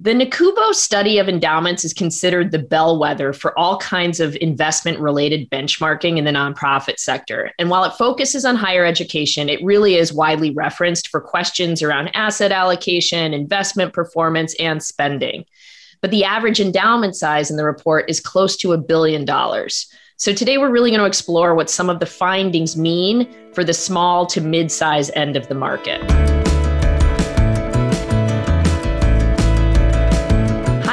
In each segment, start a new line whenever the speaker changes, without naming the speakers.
The NACUBO study of endowments is considered the bellwether for all kinds of investment related benchmarking in the nonprofit sector. And while it focuses on higher education, it really is widely referenced for questions around asset allocation, investment performance, and spending. But the average endowment size in the report is close to a billion dollars. So today we're really going to explore what some of the findings mean for the small to mid size end of the market.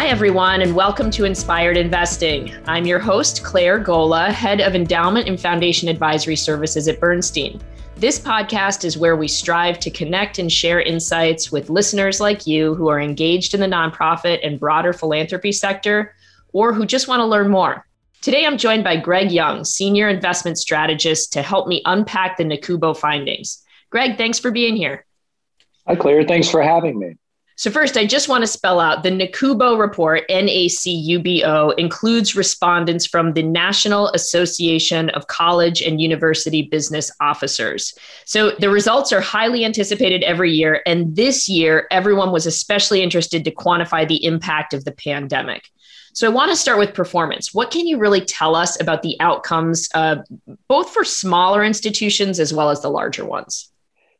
Hi, everyone, and welcome to Inspired Investing. I'm your host, Clare Golla, head of Endowment and Foundation Advisory Services at Bernstein. This podcast is where we strive to connect and share insights with listeners like you who are engaged in the nonprofit and broader philanthropy sector or who just want to learn more. Today, I'm joined by Greg Young, Senior Investment Strategist, to help me unpack the NACUBO findings. Greg, thanks for being here.
Hi, Claire. Thanks for having me.
So, first, I just want to spell out the NACUBO report, NACUBO, includes respondents from the National Association of College and University Business Officers. So, the results are highly anticipated every year. And this year, everyone was especially interested to quantify the impact of the pandemic. So, I want to start with performance. What can you really tell us about the outcomes, uh, both for smaller institutions as well as the larger ones?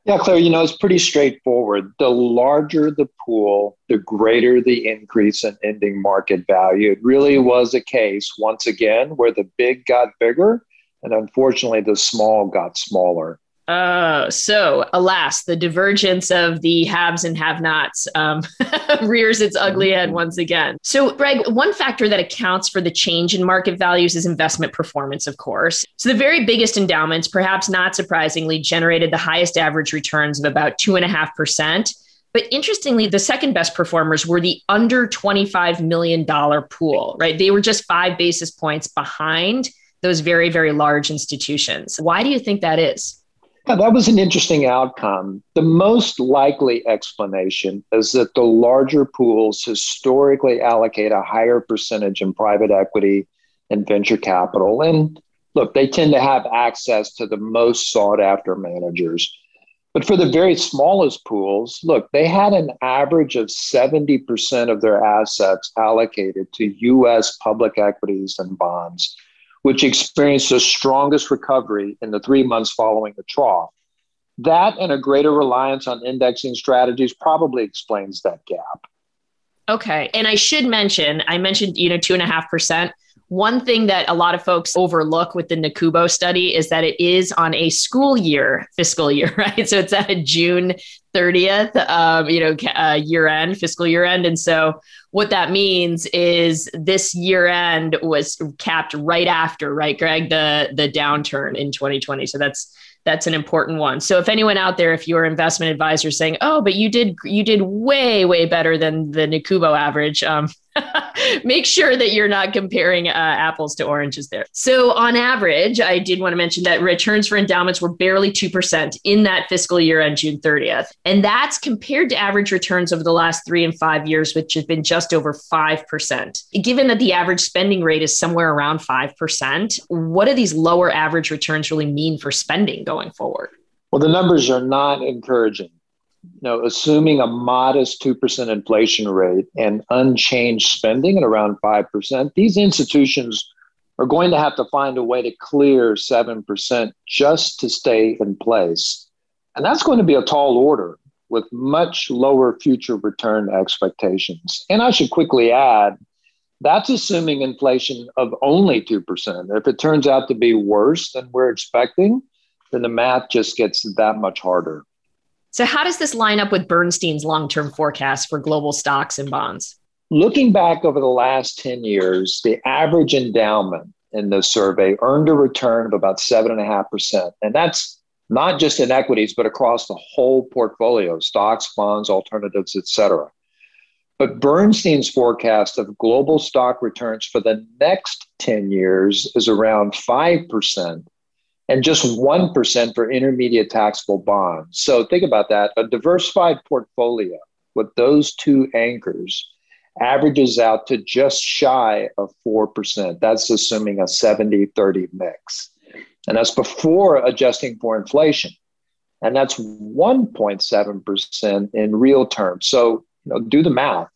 Yeah, Clare, you know, it's pretty straightforward. The larger the pool, the greater the increase in ending market value. It really was a case, once again, where the big got bigger and unfortunately the small got smaller.
Oh, so alas, the divergence of the haves and have nots um, rears its ugly head mm-hmm. once again. So, Greg, one factor that accounts for the change in market values is investment performance, of course. So, the very biggest endowments, perhaps not surprisingly, generated the highest average returns of about 2.5%. But interestingly, the second best performers were the under $25 million pool, right? They were just five basis points behind those very, very large institutions. Why do you think that is?
Yeah, that was an interesting outcome. The most likely explanation is that the larger pools historically allocate a higher percentage in private equity and venture capital. And look, they tend to have access to the most sought after managers. But for the very smallest pools, look, they had an average of 70% of their assets allocated to US public equities and bonds which experienced the strongest recovery in the three months following the trough. That and a greater reliance on indexing strategies probably explains that gap.
Okay. And I should mention, I mentioned, you know, two and a half percent. One thing that a lot of folks overlook with the NACUBO study is that it is on a school year, fiscal year, right? So it's at a June 30th, um, you know, uh, year end, fiscal year end. And so what that means is this year end was capped right after, right, Greg, the, the downturn in 2020. So that's that's an important one. So if anyone out there, if you're investment advisor is saying, "Oh, but you did you did way way better than the NACUBO average," um, make sure that you're not comparing uh, apples to oranges there. So on average, I did want to mention that returns for endowments were barely two percent in that fiscal year on June 30th, and that's compared to average returns over the last three and five years, which have been just over five percent. Given that the average spending rate is somewhere around five percent, what do these lower average returns really mean for spending going forward?
Well, the numbers are not encouraging. You know, assuming a modest 2% inflation rate and unchanged spending at around 5%, these institutions are going to have to find a way to clear 7% just to stay in place. And that's going to be a tall order with much lower future return expectations. And I should quickly add that's assuming inflation of only 2%. If it turns out to be worse than we're expecting, then the math just gets that much harder.
So, how does this line up with Bernstein's long term forecast for global stocks and bonds?
Looking back over the last 10 years, the average endowment in the survey earned a return of about 7.5%. And that's not just in equities, but across the whole portfolio stocks, bonds, alternatives, et cetera. But Bernstein's forecast of global stock returns for the next 10 years is around 5%, and just 1% for intermediate taxable bonds. So think about that. A diversified portfolio with those two anchors averages out to just shy of 4%. That's assuming a 70 30 mix. And that's before adjusting for inflation. And that's 1.7% in real terms. So, you know, do the math.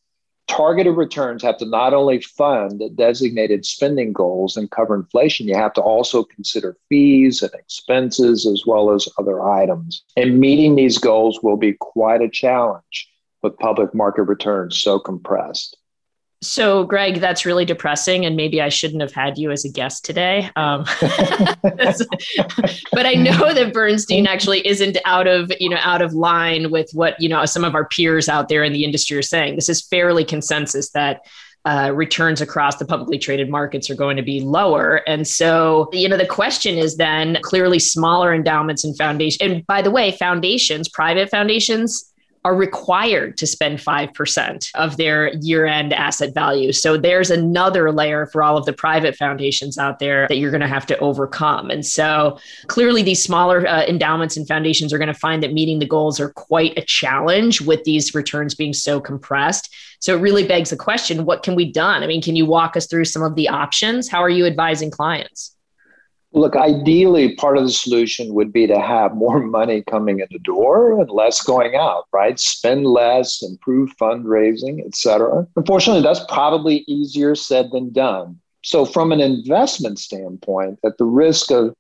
Targeted returns have to not only fund designated spending goals and cover inflation, you have to also consider fees and expenses as well as other items. And meeting these goals will be quite a challenge with public market returns so compressed.
So, Greg, that's really depressing, and maybe I shouldn't have had you as a guest today. Um, but I know that Bernstein actually isn't out of you know out of line with what you know some of our peers out there in the industry are saying. This is fairly consensus that uh, returns across the publicly traded markets are going to be lower. And so, you know, the question is then clearly smaller endowments and foundations. And by the way, foundations, private foundations, are required to spend 5% of their year end asset value. So there's another layer for all of the private foundations out there that you're going to have to overcome. And so clearly, these smaller uh, endowments and foundations are going to find that meeting the goals are quite a challenge with these returns being so compressed. So it really begs the question what can we done? I mean, can you walk us through some of the options? How are you advising clients?
Look, ideally, part of the solution would be to have more money coming in the door and less going out, right? Spend less, improve fundraising, et cetera. Unfortunately, that's probably easier said than done. So, from an investment standpoint, at the risk of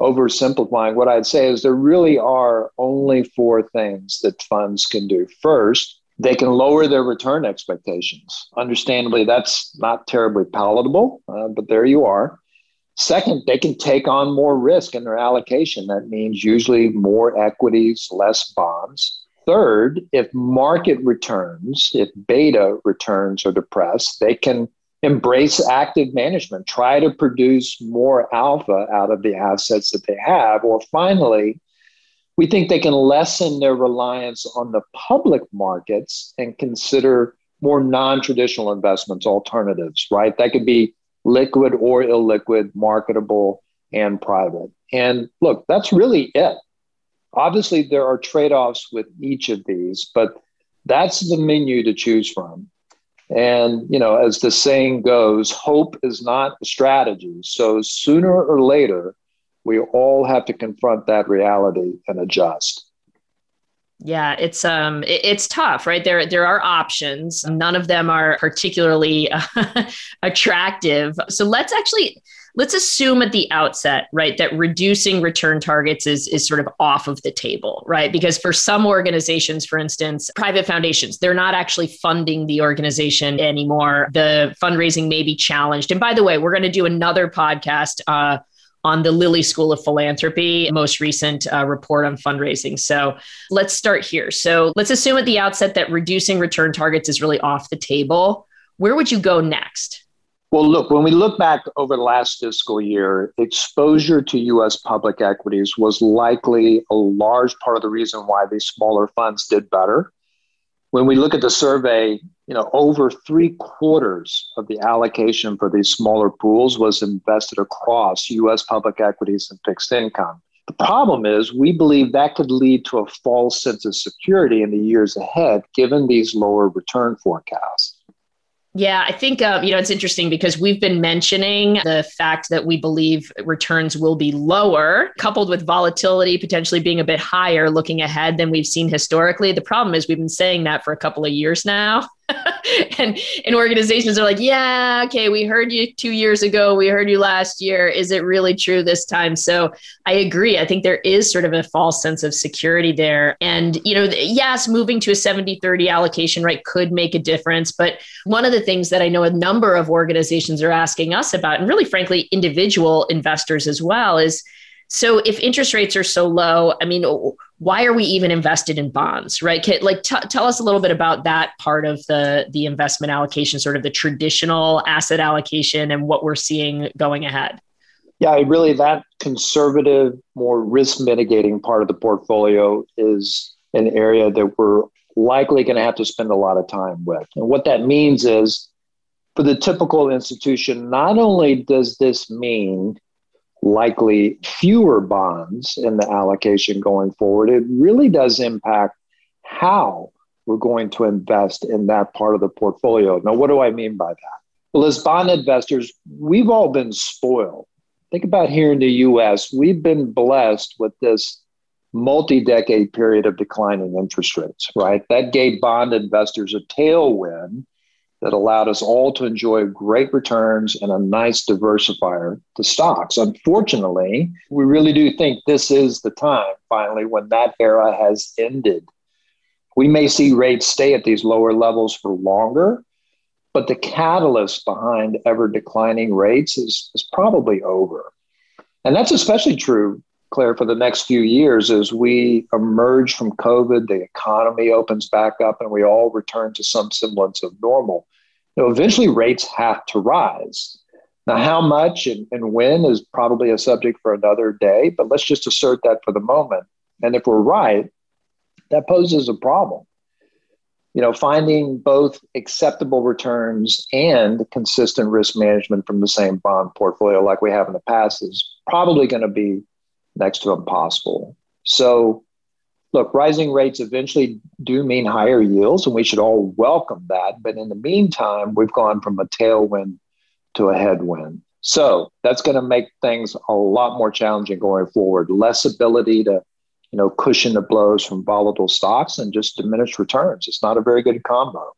oversimplifying, what I'd say is there really are only four things that funds can do. First, they can lower their return expectations. Understandably, that's not terribly palatable, uh, but there you are. Second, they can take on more risk in their allocation. That means usually more equities, less bonds. Third, if market returns, if beta returns are depressed, they can embrace active management, try to produce more alpha out of the assets that they have. Or finally, we think they can lessen their reliance on the public markets and consider more non traditional investments alternatives, right? That could be liquid or illiquid, marketable and private. And look, that's really it. Obviously, there are trade offs with each of these, but that's the menu to choose from. And, you know, as the saying goes, hope is not a strategy. So sooner or later, we all have to confront that reality and adjust.
Yeah, it's um it, it's tough, right? There there are options. None of them are particularly uh, attractive. So let's actually let's assume at the outset, right, that reducing return targets is is sort of off of the table, right? Because for some organizations, for instance, private foundations, they're not actually funding the organization anymore. The fundraising may be challenged. And by the way, we're going to do another podcast uh, on the Lilly School of Philanthropy most recent uh, report on fundraising. So let's start here. So let's assume at the outset that reducing return targets is really off the table. Where would you go next?
Well, look, when we look back over the last fiscal year, exposure to US public equities was likely a large part of the reason why these smaller funds did better. When we look at the survey, you know, over three quarters of the allocation for these smaller pools was invested across US public equities and fixed income. The problem is, we believe that could lead to a false sense of security in the years ahead, given these lower return forecasts.
Yeah, I think uh, you know it's interesting because we've been mentioning the fact that we believe returns will be lower, coupled with volatility potentially being a bit higher looking ahead than we've seen historically. The problem is we've been saying that for a couple of years now. and and organizations are like, yeah, okay, we heard you two years ago, we heard you last year. Is it really true this time? So I agree. I think there is sort of a false sense of security there. And, you know, yes, moving to a 70 30 allocation, right, could make a difference. But one of the things that I know a number of organizations are asking us about, and really, frankly, individual investors as well, is so if interest rates are so low, I mean, why are we even invested in bonds, right? like t- tell us a little bit about that part of the the investment allocation, sort of the traditional asset allocation, and what we're seeing going ahead.
Yeah, really, that conservative, more risk mitigating part of the portfolio is an area that we're likely going to have to spend a lot of time with. And what that means is for the typical institution, not only does this mean likely fewer bonds in the allocation going forward, it really does impact how we're going to invest in that part of the portfolio. Now, what do I mean by that? Well, as bond investors, we've all been spoiled. Think about here in the US, we've been blessed with this multi decade period of declining interest rates, right? That gave bond investors a tailwind that allowed us all to enjoy great returns and a nice diversifier to stocks. Unfortunately, we really do think this is the time finally when that era has ended. We may see rates stay at these lower levels for longer, but the catalyst behind ever declining rates is, is probably over. And that's especially true, Clare, for the next few years as we emerge from COVID, the economy opens back up, and we all return to some semblance of normal you know, eventually rates have to rise. Now, how much and, and when is probably a subject for another day, but let's just assert that for the moment. And if we're right, that poses a problem. You know, finding both acceptable returns and consistent risk management from the same bond portfolio like we have in the past is probably going to be next to impossible. So, look, rising rates eventually do mean higher yields, and we should all welcome that. But in the meantime, we've gone from a tailwind to a headwind. So that's going to make things a lot more challenging going forward. Less ability to, you know, cushion the blows from volatile stocks and just diminished returns. It's not a very good combo.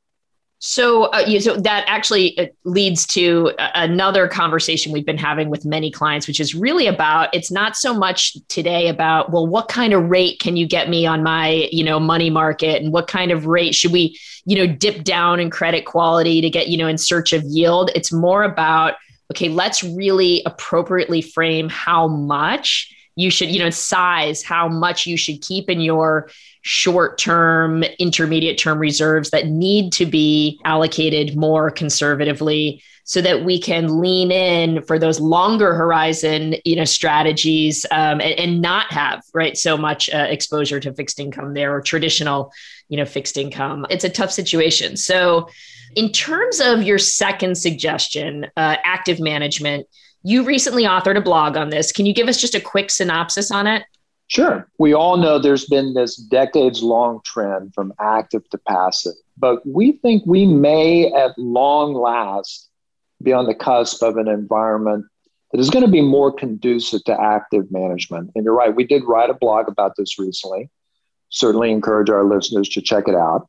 So, uh, you, so that actually uh, leads to another conversation we've been having with many clients, which is really about it's not so much today about well, what kind of rate can you get me on my you know money market, and what kind of rate should we you know dip down in credit quality to get you know in search of yield. It's more about okay, let's really appropriately frame how much you should you know size how much you should keep in your short term intermediate term reserves that need to be allocated more conservatively so that we can lean in for those longer horizon you know strategies um, and, and, not have right so much uh, exposure to fixed income there or traditional you know fixed income. It's a tough situation. So in terms of your second suggestion uh, active management you recently authored a blog on this. Can you give us just a quick synopsis on it?
Sure. We all know there's been this decades long trend from active to passive, but we think we may at long last be on the cusp of an environment that is going to be more conducive to active management. And you're right, we did write a blog about this recently. Certainly encourage our listeners to check it out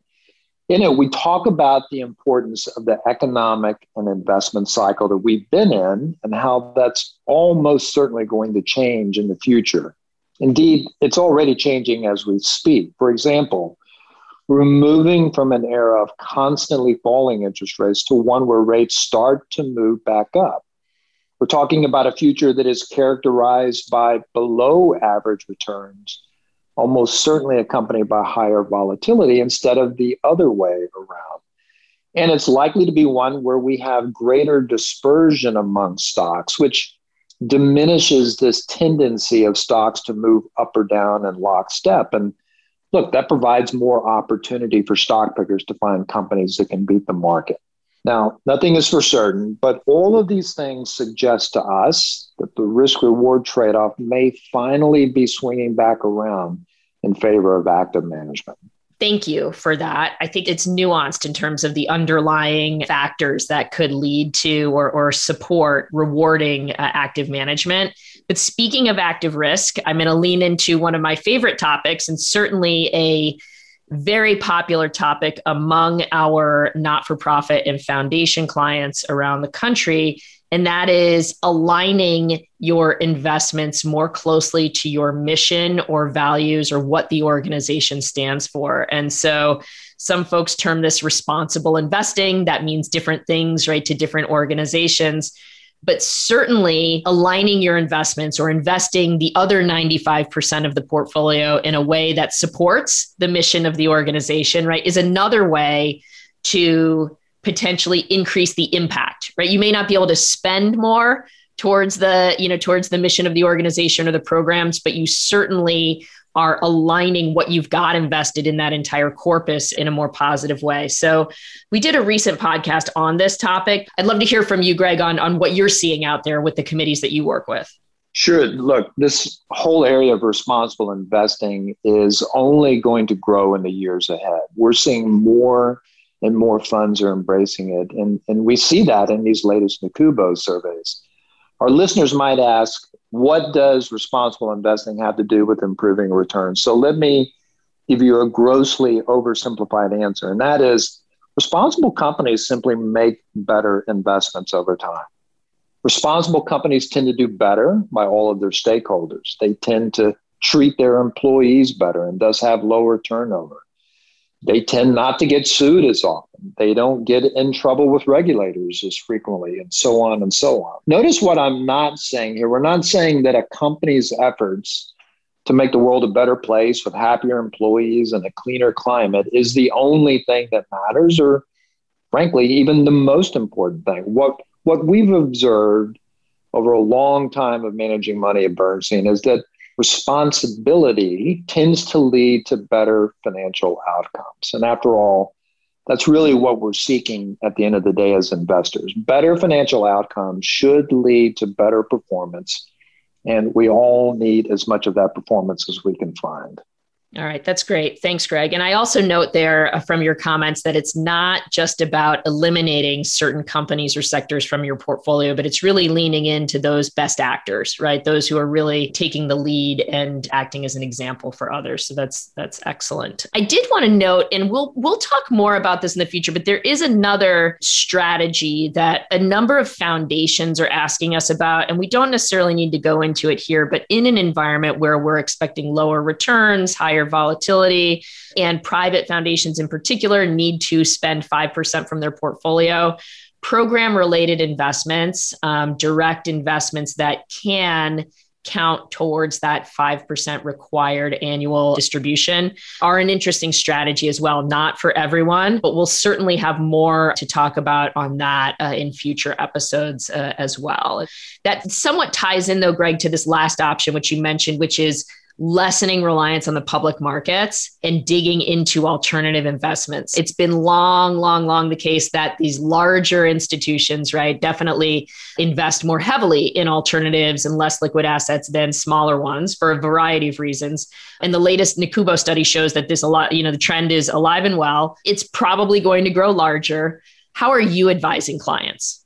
in know, we talk about the importance of the economic and investment cycle that we've been in and how that's almost certainly going to change in the future. Indeed, it's already changing as we speak. For example, we're moving from an era of constantly falling interest rates to one where rates start to move back up. We're talking about a future that is characterized by below average returns almost certainly accompanied by higher volatility instead of the other way around. And it's likely to be one where we have greater dispersion among stocks, which diminishes this tendency of stocks to move up or down in lockstep. And look, that provides more opportunity for stock pickers to find companies that can beat the market. Now, nothing is for certain, but all of these things suggest to us that the risk reward trade off may finally be swinging back around in favor of active management.
Thank you for that. I think it's nuanced in terms of the underlying factors that could lead to or, or support rewarding uh, active management. But speaking of active risk, I'm going to lean into one of my favorite topics and certainly a very popular topic among our not for profit and foundation clients around the country and that is aligning your investments more closely to your mission or values or what the organization stands for. And so some folks term this responsible investing. That means different things, right, to different organizations. But certainly aligning your investments or investing the other 95% of the portfolio in a way that supports the mission of the organization, right, is another way to potentially increase the impact right you may not be able to spend more towards the you know towards the mission of the organization or the programs but you certainly are aligning what you've got invested in that entire corpus in a more positive way. So, we did a recent podcast on this topic. I'd love to hear from you, Greg, on, on what you're seeing out there with the committees that you work with.
Sure. Look, this whole area of responsible investing is only going to grow in the years ahead. We're seeing more and more funds are embracing it. And, and we see that in these latest NACUBO surveys. Our listeners might ask, what does responsible investing have to do with improving returns? So let me give you a grossly oversimplified answer, and that is Responsible companies simply make better investments over time. Responsible companies tend to do better by all of their stakeholders. They tend to treat their employees better and thus have lower turnover. They tend not to get sued as often. They don't get in trouble with regulators as frequently, and so on and so on. Notice what I'm not saying here. We're not saying that a company's efforts to make the world a better place with happier employees and a cleaner climate is the only thing that matters, or frankly, even the most important thing. What, what we've observed over a long time of managing money at Bernstein is that responsibility tends to lead to better financial outcomes. And after all, that's really what we're seeking at the end of the day as investors. Better financial outcomes should lead to better performance. And we all need as much of that performance as we can find.
All right, that's great. Thanks, Greg. And I also note there uh, from your comments that it's not just about eliminating certain companies or sectors from your portfolio, but it's really leaning into those best actors, right? Those who are really taking the lead and acting as an example for others. So that's that's excellent. I did want to note, and we'll we'll talk more about this in the future, but there is another strategy that a number of foundations are asking us about, and we don't necessarily need to go into it here, but in an environment where we're expecting lower returns, higher higher volatility. And private foundations in particular need to spend 5% from their portfolio. Program related investments, um, direct investments that can count towards that 5% required annual distribution are an interesting strategy as well. Not for everyone, but we'll certainly have more to talk about on that uh, in future episodes uh, as well. That somewhat ties in, though, Greg, to this last option, which you mentioned, which is lessening reliance on the public markets and digging into alternative investments. It's been long, long, long the case that these larger institutions, right, definitely invest more heavily in alternatives and less liquid assets than smaller ones for a variety of reasons. And the latest NACUBO study shows that this a lot, you know, the trend is alive and well. It's probably going to grow larger. How are you advising clients?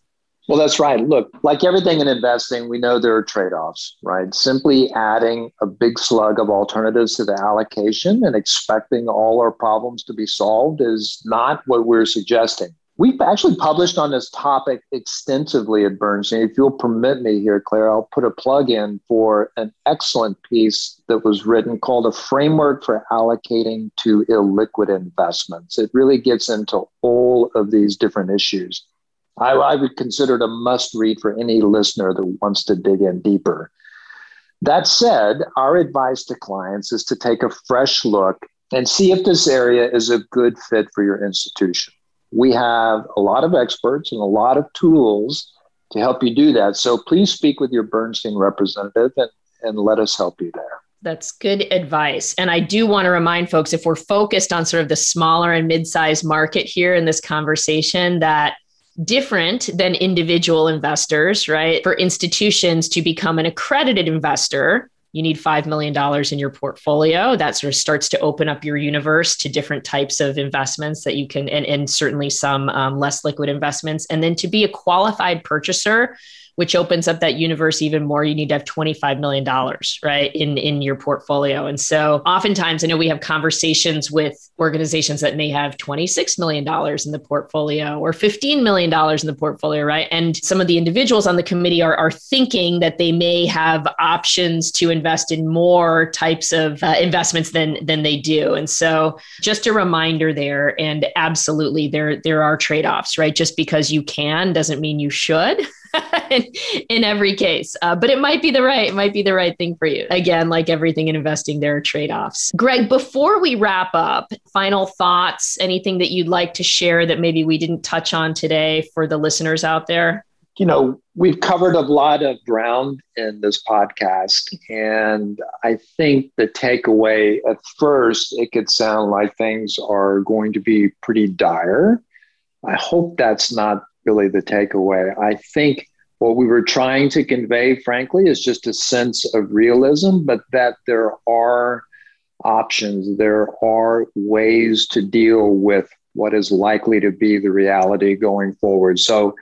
Well, that's right. Look, like everything in investing, we know there are trade offs, right? Simply adding a big slug of alternatives to the allocation and expecting all our problems to be solved is not what we're suggesting. We've actually published on this topic extensively at Bernstein. If you'll permit me here, Clare, I'll put a plug in for an excellent piece that was written called A Framework for Allocating to Illiquid Investments. It really gets into all of these different issues. I, I would consider it a must read for any listener that wants to dig in deeper. That said, our advice to clients is to take a fresh look and see if this area is a good fit for your institution. We have a lot of experts and a lot of tools to help you do that. So please speak with your Bernstein representative and, and let us help you there.
That's good advice. And I do want to remind folks if we're focused on sort of the smaller and mid sized market here in this conversation, that different than individual investors, right? For institutions to become an accredited investor, you need $5 million in your portfolio. That sort of starts to open up your universe to different types of investments that you can, and, and certainly some um, less liquid investments. And then to be a qualified purchaser, which opens up that universe even more. You need to have $25 million, right, in, in your portfolio. And so oftentimes I know we have conversations with organizations that may have $26 million in the portfolio or $15 million in the portfolio, right? And some of the individuals on the committee are, are thinking that they may have options to invest in more types of uh, investments than, than they do. And so just a reminder there, and absolutely there, there are trade-offs, right? Just because you can doesn't mean you should. in, in, every case. Uh, but it might be the right, it might be the right thing for you. Again, like everything in investing, there are trade-offs. Greg, before we wrap up, final thoughts, anything that you'd like to share that maybe we didn't touch on today for the listeners out there?
You know, we've covered a lot of ground in this podcast. And I think the takeaway at first, it could sound like things are going to be pretty dire. I hope that's not really the takeaway. I think what we were trying to convey, frankly, is just a sense of realism, but that there are options, there are ways to deal with what is likely to be the reality going forward. So,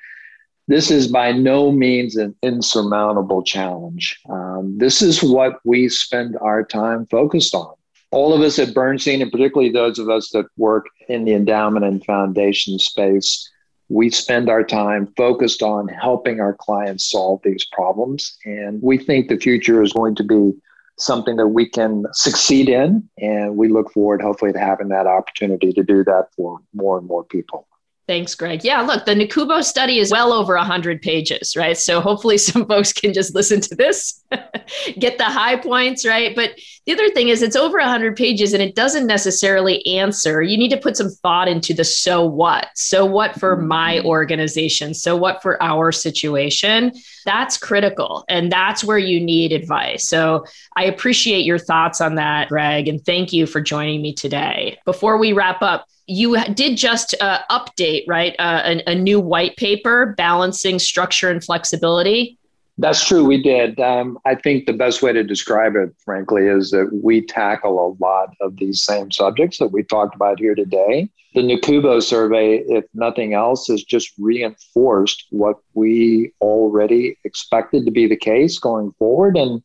this is by no means an insurmountable challenge. Um, this is what we spend our time focused on. all of us at Bernstein, and particularly those of us that work in the endowment and foundation space, we spend our time focused on helping our clients solve these problems. And we think the future is going to be something that we can succeed in. And we look forward, hopefully, to having that opportunity to do that for more and more people.
Thanks, Greg. Yeah, look, the NACUBO study is well over 100 pages, right? So hopefully some folks can just listen to this, get the high points, right? But the other thing is it's over 100 pages and it doesn't necessarily answer. You need to put some thought into the so what. So what for my mm-hmm. organization? So what for our situation? That's critical. And that's where you need advice. So I appreciate your thoughts on that, Greg, and thank you for joining me today. Before we wrap up, you did just uh, update, right? Uh, a, a, new white paper balancing structure and flexibility.
That's true. We did. Um, I think the best way to describe it, frankly, is that we tackle a lot of these same subjects that we talked about here today. The NACUBO survey, if nothing else, has just reinforced what we already expected to be the case going forward. And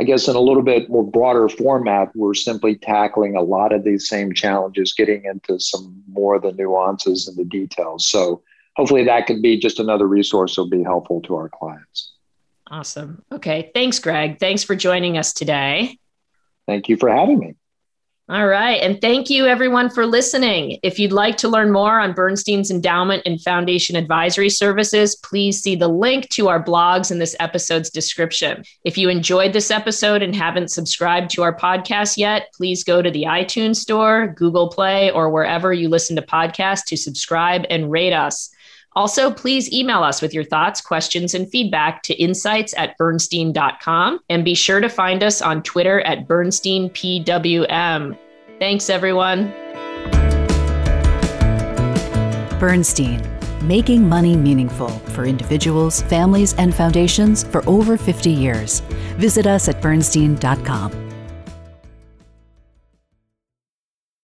I guess in a little bit more broader format, we're simply tackling a lot of these same challenges, getting into some more of the nuances and the details. So hopefully that could be just another resource that will be helpful to our clients.
Awesome. Okay. Thanks, Greg. Thanks for joining us today.
Thank you for having me.
All right. And thank you, everyone, for listening. If you'd like to learn more on Bernstein's endowment and foundation advisory services, please see the link to our blogs in this episode's description. If you enjoyed this episode and haven't subscribed to our podcast yet, please go to the iTunes Store, Google Play, or wherever you listen to podcasts to subscribe and rate us. Also, please email us with your thoughts, questions, and feedback to insights at bernstein.com. And be sure to find us on Twitter at BernsteinPWM. Thanks, everyone.
Bernstein, making money meaningful for individuals, families, and foundations for over 50 years. Visit us at bernstein.com.